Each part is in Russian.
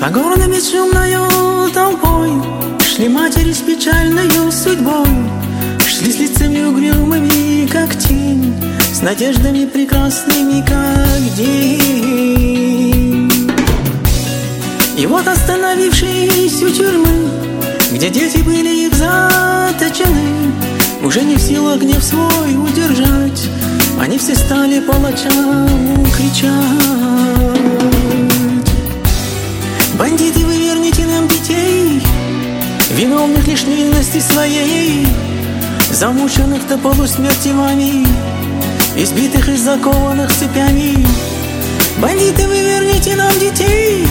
По городу бесшумною толпой. Шли матери с печальной судьбой. Шли с лицами угрюмыми, как тень С надеждами прекрасными, как день. И вот остановившись у тюрьмы Где дети были их заточены Уже не в силах гнев свой удержать Они все стали палачам кричать. Виновных лишь невинности своей Замученных до полусмерти вами Избитых и закованных цепями. Бандиты, вы верните нам детей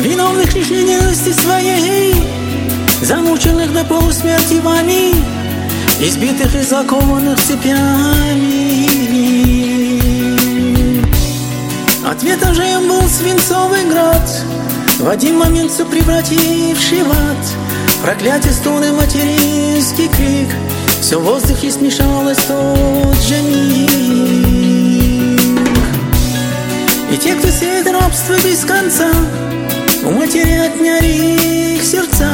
Виновных лишь невинности своей Замученных до полусмерти вами Избитых и закованных цепями. Ответом же им был свинцовый град В один момент все превративший в ад Проклятие, стоны, материнский крик. Все в воздухе смешалось тот же миг. И те, кто сеет рабство без конца У матери отняли их сердца.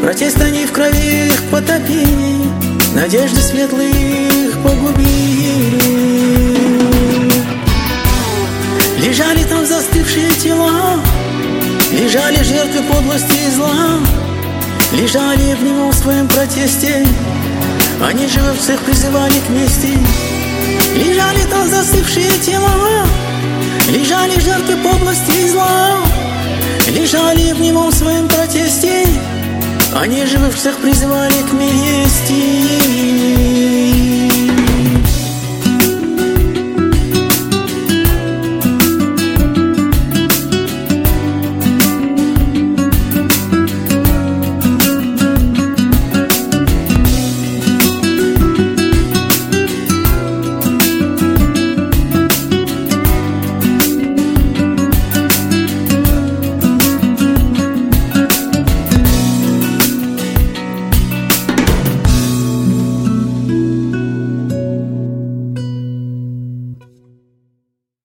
Протест они в крови их потопили Надежды светлых погубили. Лежали там застывшие тела Лежали жертвы подлости и зла Лежали в немом своем протесте. Они же призывали к мести. Лежали там застывшие тела. Лежали жертвы подлости и зла. Лежали в немом своем протесте. Они же всех призывали к мести